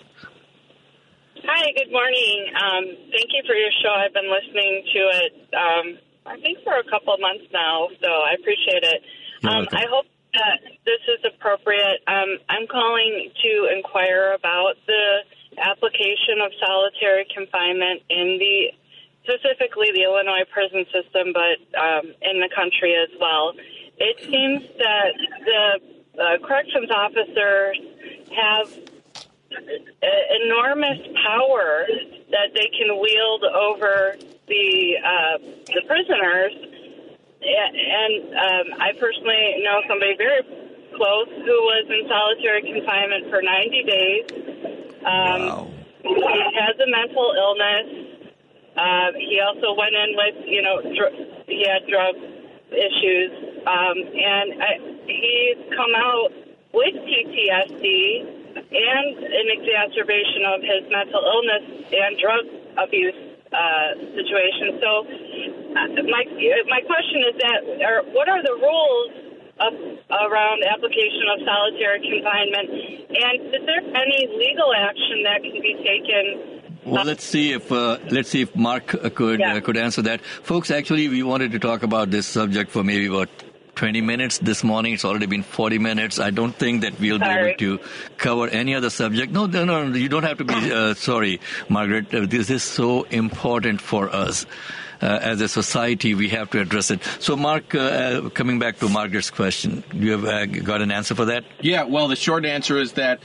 [SPEAKER 13] Hi, good morning. Um, thank you for your show. I've been listening to it, um, I think, for a couple of months now, so I appreciate it. Um, I hope that this is appropriate. Um, I'm calling to inquire about the application of solitary confinement in the specifically the Illinois prison system, but um, in the country as well. It seems that the uh, corrections officers have enormous power that they can wield over the uh, the prisoners. And um, I personally know somebody very close who was in solitary confinement for 90 days um, wow. He has a mental illness. Uh, he also went in with, you know, dr- he had drug issues, um, and I, he's come out with PTSD and an exacerbation of his mental illness and drug abuse uh, situation. So, uh, my my question is that, are, what are the rules up around application of solitary confinement? And is there any legal action that can be taken
[SPEAKER 2] Well, let's see if uh, let's see if Mark could yeah. uh, could answer that, folks. Actually, we wanted to talk about this subject for maybe about 20 minutes this morning. It's already been 40 minutes. I don't think that we'll sorry. be able to cover any other subject. No, no, no, you don't have to be uh, sorry, Margaret. Uh, this is so important for us. Uh, as a society, we have to address it. So, Mark, uh, uh coming back to Margaret's question, do you have got an answer for that?
[SPEAKER 4] Yeah, well, the short answer is that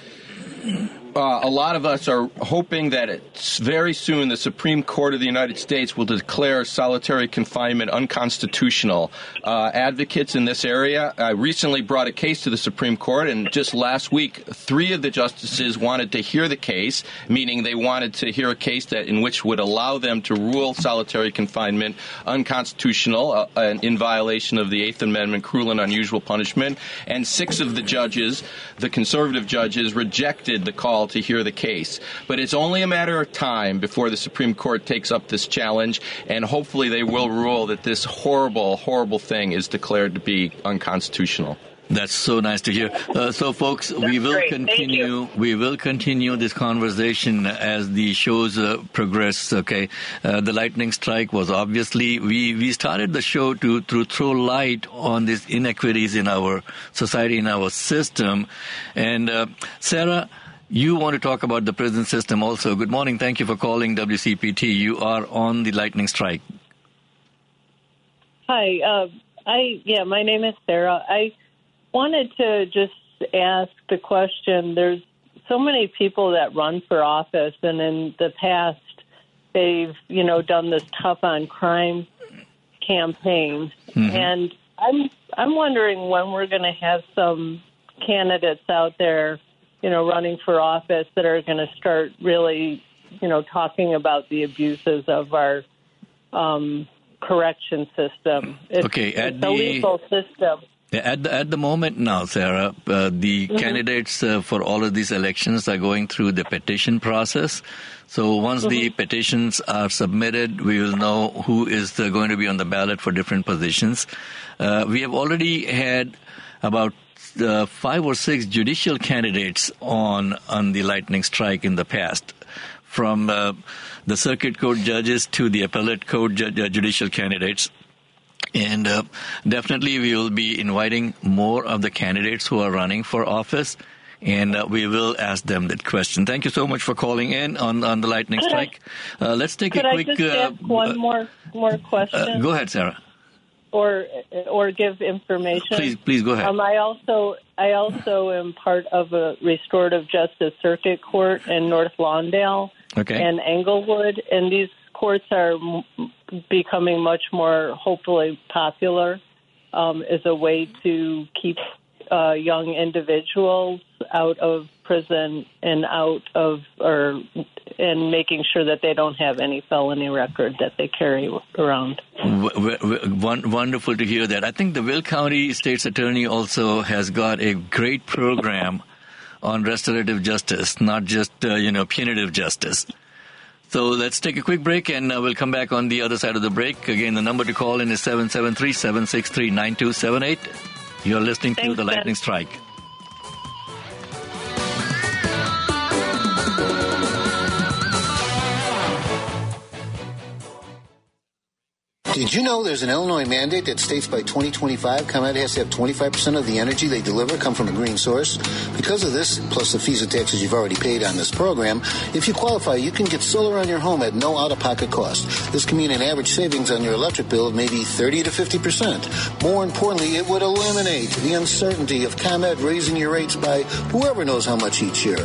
[SPEAKER 4] uh, a lot of us are hoping that it's very soon the Supreme Court of the United States will declare solitary confinement unconstitutional. Uh, advocates in this area I recently brought a case to the Supreme Court, and just last week, three of the justices wanted to hear the case, meaning they wanted to hear a case that in which would allow them to rule solitary confinement unconstitutional uh, in violation of the Eighth Amendment, cruel and unusual punishment. And six of the judges, the conservative judges, rejected the call to hear the case. But it's only a matter of time before the Supreme Court takes up this challenge, and hopefully they will rule that this horrible, horrible thing is declared to be unconstitutional.
[SPEAKER 2] That's so nice to hear. Uh, so, folks, That's we will great. continue. We will continue this conversation as the shows uh, progress. Okay, uh, the lightning strike was obviously we we started the show to to throw light on these inequities in our society in our system, and uh, Sarah. You want to talk about the prison system also. Good morning. Thank you for calling WCPT. You are on the lightning strike.
[SPEAKER 14] Hi. Uh, I yeah, my name is Sarah. I wanted to just ask the question. There's so many people that run for office, and in the past, they've you know done this tough on crime campaign, mm-hmm. and I'm I'm wondering when we're going to have some candidates out there you know, running for office that are going to start really, you know, talking about the abuses of our um, correction system. It's,
[SPEAKER 2] okay,
[SPEAKER 14] at the, legal system.
[SPEAKER 2] At the, at the moment now, Sarah, uh, the mm-hmm. candidates uh, for all of these elections are going through the petition process. So once mm-hmm. the petitions are submitted, we will know who is uh, going to be on the ballot for different positions. Uh, we have already had about uh, five or six judicial candidates on on the lightning strike in the past, from uh, the circuit court judges to the appellate court ju- uh, judicial candidates. And uh, definitely, we will be inviting more of the candidates who are running for office, and uh, we will ask them that question. Thank you so much for calling in on, on the lightning could strike. I, uh, let's take
[SPEAKER 14] a
[SPEAKER 2] quick.
[SPEAKER 14] I just ask one more more question?
[SPEAKER 2] go ahead, Sarah
[SPEAKER 14] or or give information.
[SPEAKER 2] Please, please go ahead.
[SPEAKER 14] Um, I also I also am part of a restorative justice circuit court in North Lawndale
[SPEAKER 2] okay.
[SPEAKER 14] and Englewood, and these courts are m- becoming much more hopefully popular um, as a way to keep uh, young individuals out of prison and out of or and making sure that they don't have any felony record that they carry around.
[SPEAKER 2] W- w- wonderful to hear that. I think the Will County State's Attorney also has got a great program on restorative justice, not just uh, you know punitive justice. So let's take a quick break and uh, we'll come back on the other side of the break. Again, the number to call in is 773 763 9278. You're listening Thanks, to The Lightning Strike.
[SPEAKER 3] Did you know there's an Illinois mandate that states by 2025 ComEd has to have 25% of the energy they deliver come from a green source? Because of this, plus the fees and taxes you've already paid on this program, if you qualify, you can get solar on your home at no out-of-pocket cost. This can mean an average savings on your electric bill of maybe 30 to 50%. More importantly, it would eliminate the uncertainty of ComEd raising your rates by whoever knows how much each year.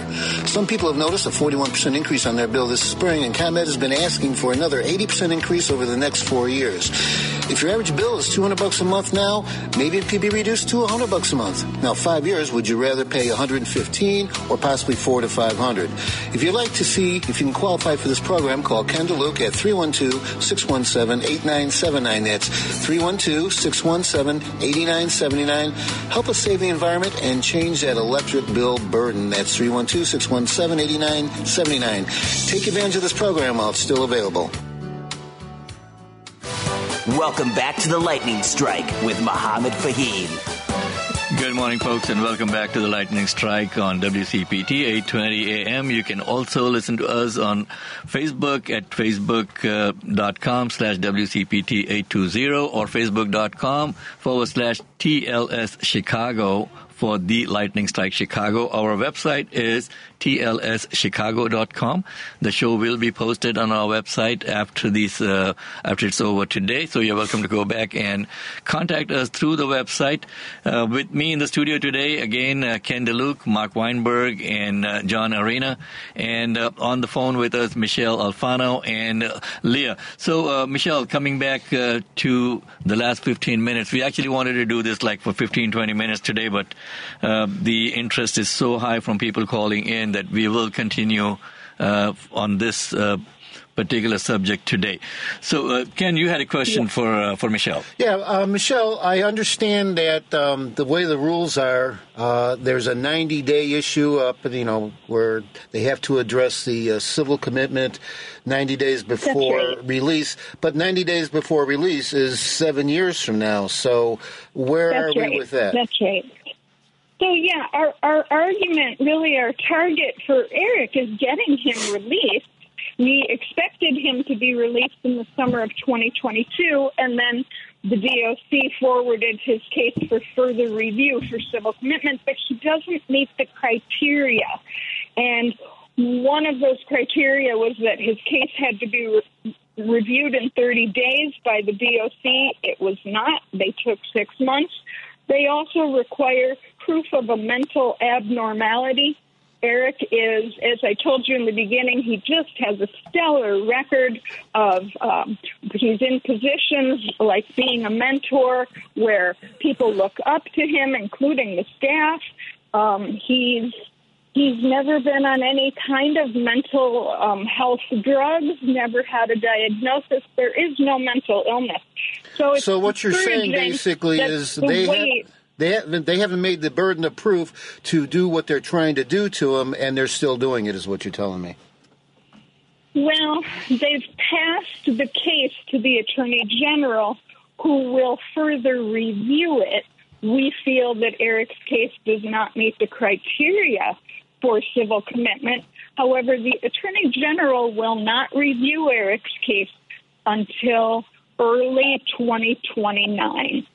[SPEAKER 3] Some people have noticed a 41% increase on their bill this spring, and ComEd has been asking for another 80% increase over the next four years If your average bill is 200 bucks a month now, maybe it could be reduced to 100 bucks a month. Now, five years, would you rather pay 115 or possibly four to 500? If you'd like to see if you can qualify for this program, call Ken DeLuke at 312-617-8979. That's 312-617-8979. Help us save the environment and change that electric bill burden. That's 312-617-8979. Take advantage of this program while it's still available.
[SPEAKER 1] Welcome back to the Lightning Strike with Mohammed Fahim.
[SPEAKER 2] Good morning, folks, and welcome back to the Lightning Strike on WCPT 820 AM. You can also listen to us on Facebook at facebook.com uh, slash WCPT 820 or facebook.com forward slash TLS Chicago for the Lightning Strike Chicago. Our website is tlschicago.com. The show will be posted on our website after these uh, after it's over today. So you're welcome to go back and contact us through the website. Uh, with me in the studio today, again, uh, Ken DeLuke, Mark Weinberg, and uh, John Arena, and uh, on the phone with us, Michelle Alfano and uh, Leah. So Michelle, coming back to the last 15 minutes, we actually wanted to do this like for 15, 20 minutes today, but the interest is so high from people calling in that we will continue uh, on this uh, particular subject today. So, uh, Ken, you had a question yeah. for uh, for Michelle.
[SPEAKER 3] Yeah, uh, Michelle, I understand that um, the way the rules are, uh, there's a 90 day issue up, you know, where they have to address the uh, civil commitment 90 days before
[SPEAKER 5] right.
[SPEAKER 3] release. But 90 days before release is seven years from now. So, where
[SPEAKER 5] That's
[SPEAKER 3] are
[SPEAKER 5] right.
[SPEAKER 3] we with that?
[SPEAKER 5] That's right. So yeah, our our argument, really, our target for Eric is getting him released. We expected him to be released in the summer of 2022, and then the DOC forwarded his case for further review for civil commitment, but he doesn't meet the criteria. And one of those criteria was that his case had to be re- reviewed in 30 days by the DOC. It was not. They took six months. They also require proof of a mental abnormality. Eric is, as I told you in the beginning, he just has a stellar record of, um, he's in positions like being a mentor where people look up to him, including the staff. Um, he's He's never been on any kind of mental um, health drugs, never had a diagnosis. There is no mental illness. So,
[SPEAKER 3] so what you're saying basically is
[SPEAKER 5] the
[SPEAKER 3] they
[SPEAKER 5] way,
[SPEAKER 3] have, they haven't they haven't made the burden of proof to do what they're trying to do to him, and they're still doing it. Is what you're telling me?
[SPEAKER 5] Well, they've passed the case to the attorney general, who will further review it. We feel that Eric's case does not meet the criteria for civil commitment. However, the Attorney General will not review Eric's case until early 2029.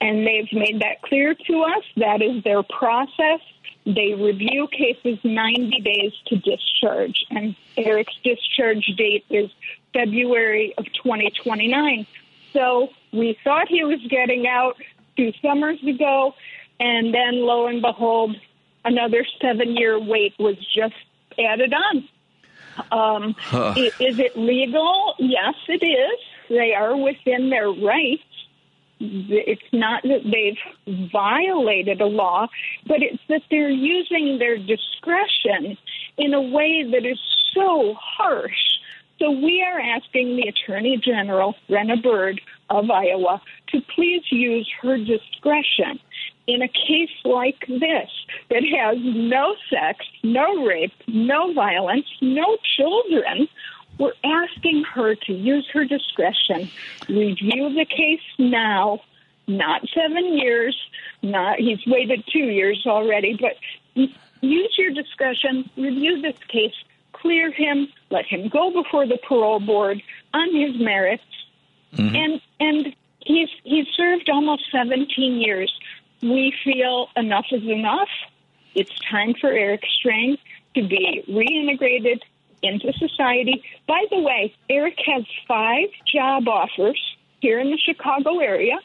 [SPEAKER 5] And they've made that clear to us. That is their process. They review cases 90 days to discharge, and Eric's discharge date is February of 2029. So we thought he was getting out two summers ago, and then lo and behold, another seven year wait was just added on. Um, huh. Is it legal? Yes, it is. They are within their rights. It's not that they've violated a law, but it's that they're using their discretion in a way that is so harsh. So we are asking the Attorney General, Brenna Bird of Iowa, to please use her discretion in a case like this that has no sex, no rape, no violence, no children, we're asking her to use her discretion, review the case now, not seven years, not he's waited two years already, but use your discretion, review this case, clear him, let him go before the parole board on his merits, mm-hmm. and and he's he's served almost 17 years. We feel enough is enough. It's time for Eric Strenge to be reintegrated into society. By the way, Eric has five job offers here in the Chicago area.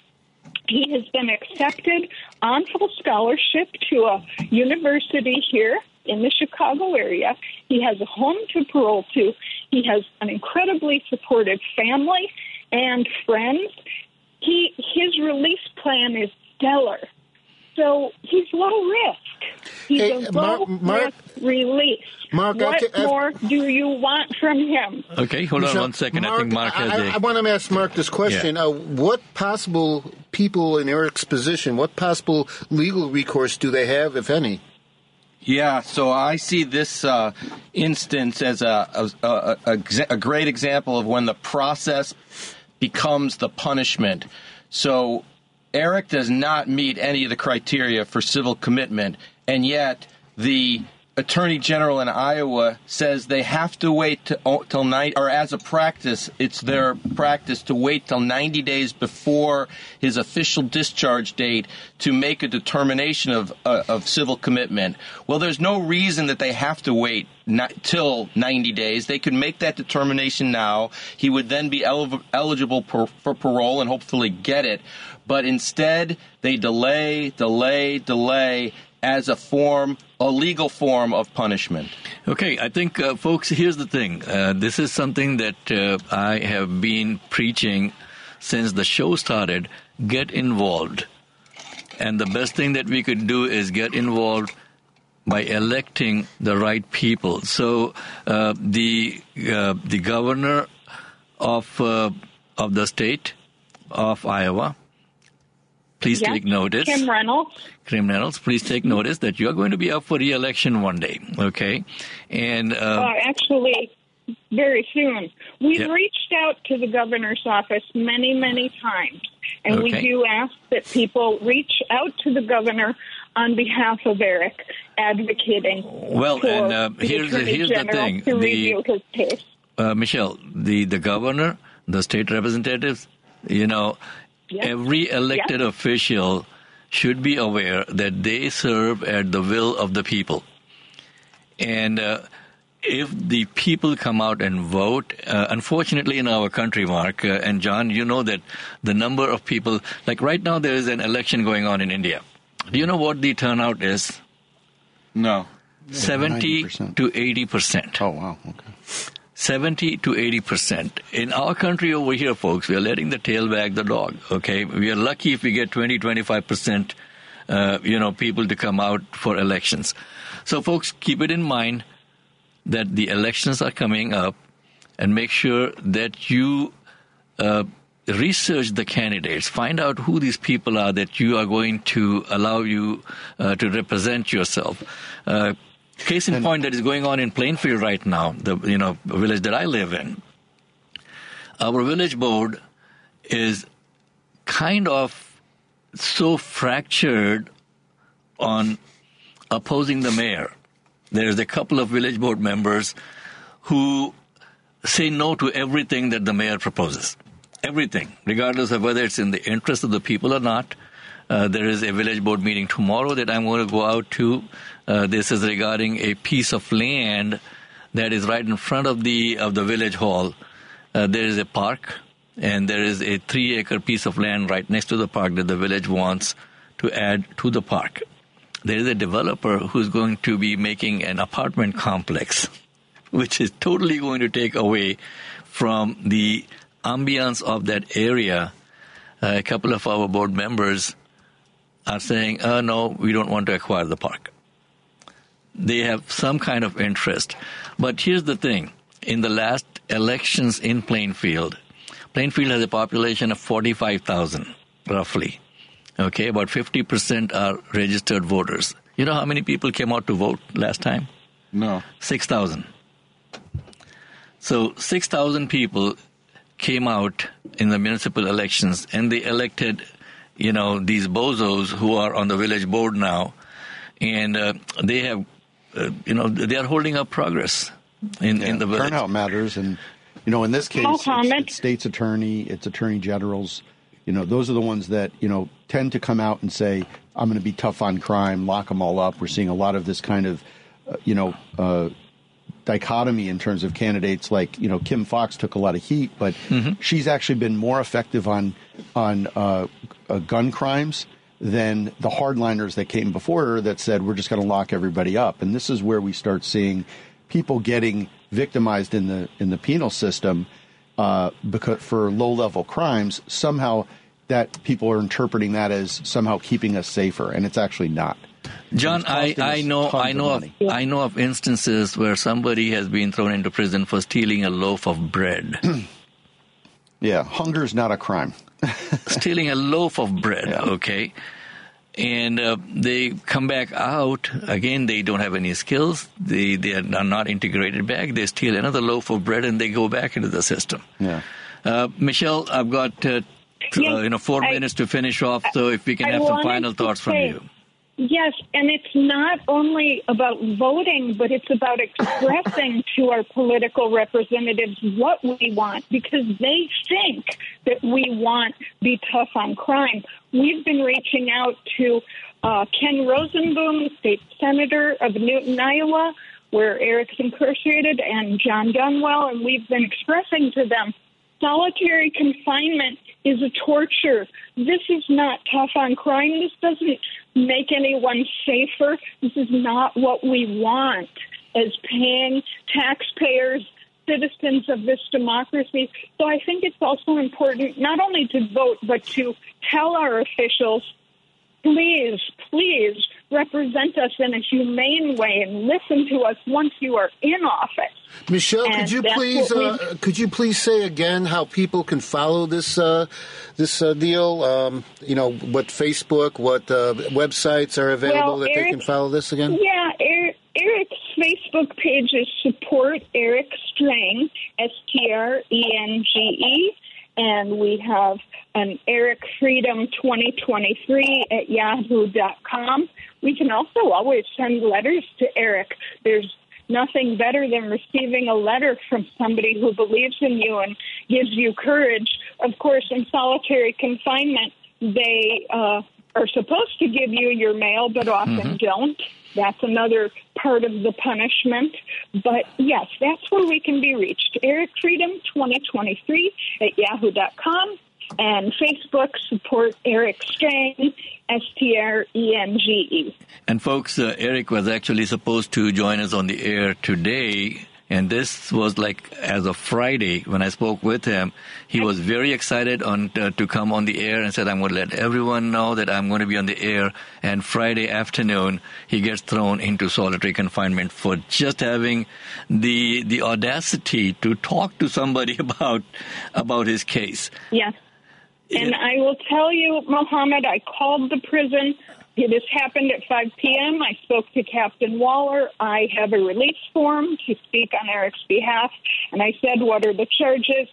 [SPEAKER 5] He has been accepted on full scholarship to a university here in the Chicago area. He has a home to parole to. He has an incredibly supportive family and friends. He his release plan is stellar. So he's low risk. He's hey, a low Mark, Mark, risk release.
[SPEAKER 3] Mark,
[SPEAKER 5] what
[SPEAKER 3] okay,
[SPEAKER 5] more do you want from him?
[SPEAKER 2] Okay, hold Michelle, on one second. Mark, I think Mark has
[SPEAKER 3] I,
[SPEAKER 2] a...
[SPEAKER 3] I want to ask Mark this question. Yeah. Uh, what possible people in Eric's position, what possible legal recourse do they have, if any?
[SPEAKER 4] Yeah, so I see this uh, instance as a, a, a, a, great example of when the process becomes the punishment. So Eric does not meet any of the criteria for civil commitment, and yet the attorney general in Iowa says they have to wait to, oh, till night, or as a practice, it's their practice to wait till 90 days before his official discharge date to make a determination of uh, of civil commitment. Well, there's no reason that they have to wait not, till 90 days. They could make that determination now. He would then be el- eligible per, for parole and hopefully get it. But instead, they delay, delay, delay as a form, a legal form of punishment.
[SPEAKER 2] Okay, I think, uh, folks, here's the thing. Uh, this is something that uh, I have been preaching since the show started. Get involved. And the best thing that we could do is get involved by electing the right people. So uh, the uh, the governor of uh, of the state of Iowa Please yes. take notice.
[SPEAKER 5] Kim Reynolds.
[SPEAKER 2] Kim Reynolds, please take notice that you are going to be up for re-election one day. Okay, and uh,
[SPEAKER 5] uh, actually, very soon. We've yep. reached out to the governor's office many, many times, and okay. we do ask that people reach out to the governor on behalf of Eric, advocating.
[SPEAKER 2] Well, and uh, here's the, here's the thing:
[SPEAKER 5] the,
[SPEAKER 2] uh, Michelle, the the governor, the state representatives, you know, Every elected official should be aware that they serve at the will of the people. And uh, if the people come out and vote, uh, unfortunately in our country, Mark uh, and John, you know that the number of people, like right now there is an election going on in India. Do you know what the turnout is?
[SPEAKER 4] No.
[SPEAKER 2] 70 to 80 percent.
[SPEAKER 6] Oh, wow. Okay.
[SPEAKER 2] 70 to 80 percent. In our country over here, folks, we are letting the tail wag the dog. Okay, we are lucky if we get 20, 25 percent, uh, you know, people to come out for elections. So, folks, keep it in mind that the elections are coming up, and make sure that you. Uh, research the candidates, find out who these people are that you are going to allow you uh, to represent yourself. Uh, Case in and, point that is going on in Plainfield right now, the you know village that I live in. Our village board is kind of so fractured on opposing the mayor. There's a couple of village board members who say no to everything that the mayor proposes. Everything, regardless of whether it's in the interest of the people or not. Uh, there is a village board meeting tomorrow that I'm going to go out to uh, this is regarding a piece of land that is right in front of the of the village hall. Uh, there is a park, and there is a three acre piece of land right next to the park that the village wants to add to the park. There is a developer who's going to be making an apartment complex, which is totally going to take away from the ambience of that area. Uh, a couple of our board members are saying, "Oh no, we don't want to acquire the park." they have some kind of interest. But here's the thing in the last elections in Plainfield, Plainfield has a population of 45,000, roughly. Okay, about 50% are registered voters. You know how many people came out to vote last time?
[SPEAKER 4] No.
[SPEAKER 2] 6,000. So 6,000 people came out in the municipal elections and they elected, you know, these bozos who are on the village board now. And uh, they have uh, you know, they are holding up progress in, yeah, in the village.
[SPEAKER 6] Turnout matters, and you know, in this case, it's, it's state's attorney, it's attorney generals. You know, those are the ones that you know tend to come out and say, "I'm going to be tough on crime, lock them all up." We're seeing a lot of this kind of, uh, you know. Dichotomy in terms of candidates like you know Kim Foxx took a lot of heat, but mm-hmm. she's actually been more effective on on uh, uh, gun crimes than the hardliners that came before her that said we're just going to lock everybody up. And this is where we start seeing people getting victimized in the in the penal system uh, because for low level crimes. Somehow that people are interpreting that as somehow keeping us safer, and it's actually not.
[SPEAKER 2] John, I, I know I know of, of I know of instances where somebody has been thrown into prison for stealing a loaf of bread.
[SPEAKER 6] yeah, hunger is not a crime.
[SPEAKER 2] stealing a loaf of bread, yeah. okay? And uh, they come back out again. They don't have any skills. They they are not integrated back. They steal another loaf of bread and they go back into the system.
[SPEAKER 6] Yeah.
[SPEAKER 2] Uh, Michelle, I've got uh, yes, uh, you know, four I, minutes to finish off. So if we can have some final thoughts from you.
[SPEAKER 5] Yes, and it's not only about voting, but it's about expressing to our political representatives what we want because they think that we want be tough on crime. We've been reaching out to uh, Ken Rozenboom, state senator of Newton, Iowa, where Eric's incarcerated, and Jon Dunwell, and we've been expressing to them solitary confinement is a torture. This is not tough on crime. This doesn't make anyone safer. This is not what we want as paying taxpayers, citizens of this democracy. So I think it's also important not only to vote, but to tell our officials, please, please represent us in a humane way and listen to us once you are in office.
[SPEAKER 3] Michelle, and could you please uh, could you please say again how people can follow this uh, this uh, deal? Um, you know what Facebook, what uh, websites are available
[SPEAKER 5] well,
[SPEAKER 3] that Eric, they can follow this again?
[SPEAKER 5] Yeah, Eric, Eric's Facebook page is support Eric Strenge, S T R E N G E, and we have an Eric Freedom 2023 at yahoo.com. We can also always send letters to Eric. There's nothing better than receiving a letter from somebody who believes in you and gives you courage. Of course, in solitary confinement, they uh, are supposed to give you your mail, but often mm-hmm. don't. That's another part of the punishment. But yes, that's where we can be reached. Eric Freedom 2023 at yahoo.com and Facebook support Eric Strenge, S T R E N G E.
[SPEAKER 2] And folks, uh, Eric was actually supposed to join us on the air today. And this was like as of Friday when I spoke with him. He was very excited on uh, to come on the air and said, "I'm going to let everyone know that I'm going to be on the air." And Friday afternoon, he gets thrown into solitary confinement for just having the the audacity to talk to somebody about about his case.
[SPEAKER 5] Yes. And I will tell you, Mohammed, I called the prison. This happened at 5 p.m. I spoke to Captain Waller. I have a release form to speak on Eric's behalf. And I said, What are the charges?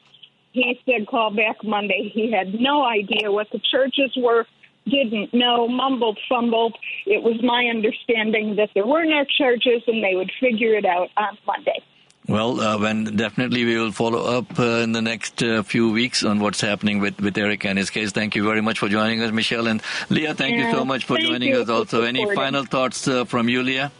[SPEAKER 5] He said, Call back Monday. He had no idea what the charges were, didn't know, mumbled, fumbled. It was my understanding that there were no charges and they would figure it out on Monday.
[SPEAKER 2] Well, uh, when definitely we will follow up uh, in the next uh, few weeks on what's happening with, with Eric and his case. Thank you very much for joining us, Michelle and Leah. Thank you so much for joining us. Also, any final thoughts uh, from you, Leah?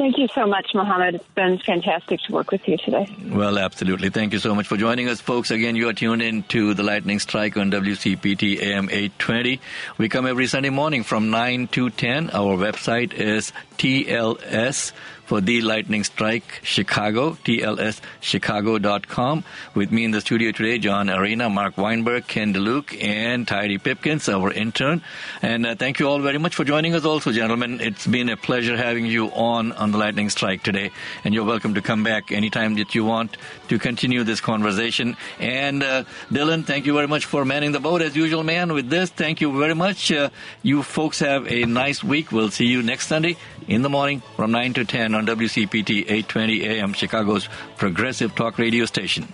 [SPEAKER 7] Thank you so much, Mohammed. It's been fantastic to work with you today.
[SPEAKER 2] Well, absolutely. Thank you so much for joining us, folks. Again, you are tuned in to the Lightning Strike on WCPT AM 820. We come every Sunday morning from 9 to 10. Our website is TLS for The Lightning Strike Chicago, tlschicago.com. With me in the studio today, John Arena, Mark Weinberg, Ken DeLuke, and Heidi Pipkins, our intern. And uh, thank you all very much for joining us also, gentlemen. It's been a pleasure having you on on the Lightning Strike today. And you're welcome to come back anytime that you want to continue this conversation. And uh, Dylan, thank you very much for manning the boat as usual, man. With this, thank you very much. Uh, you folks have a nice week. We'll see you next Sunday in the morning from 9 to 10 on WCPT 820 AM, Chicago's progressive talk radio station.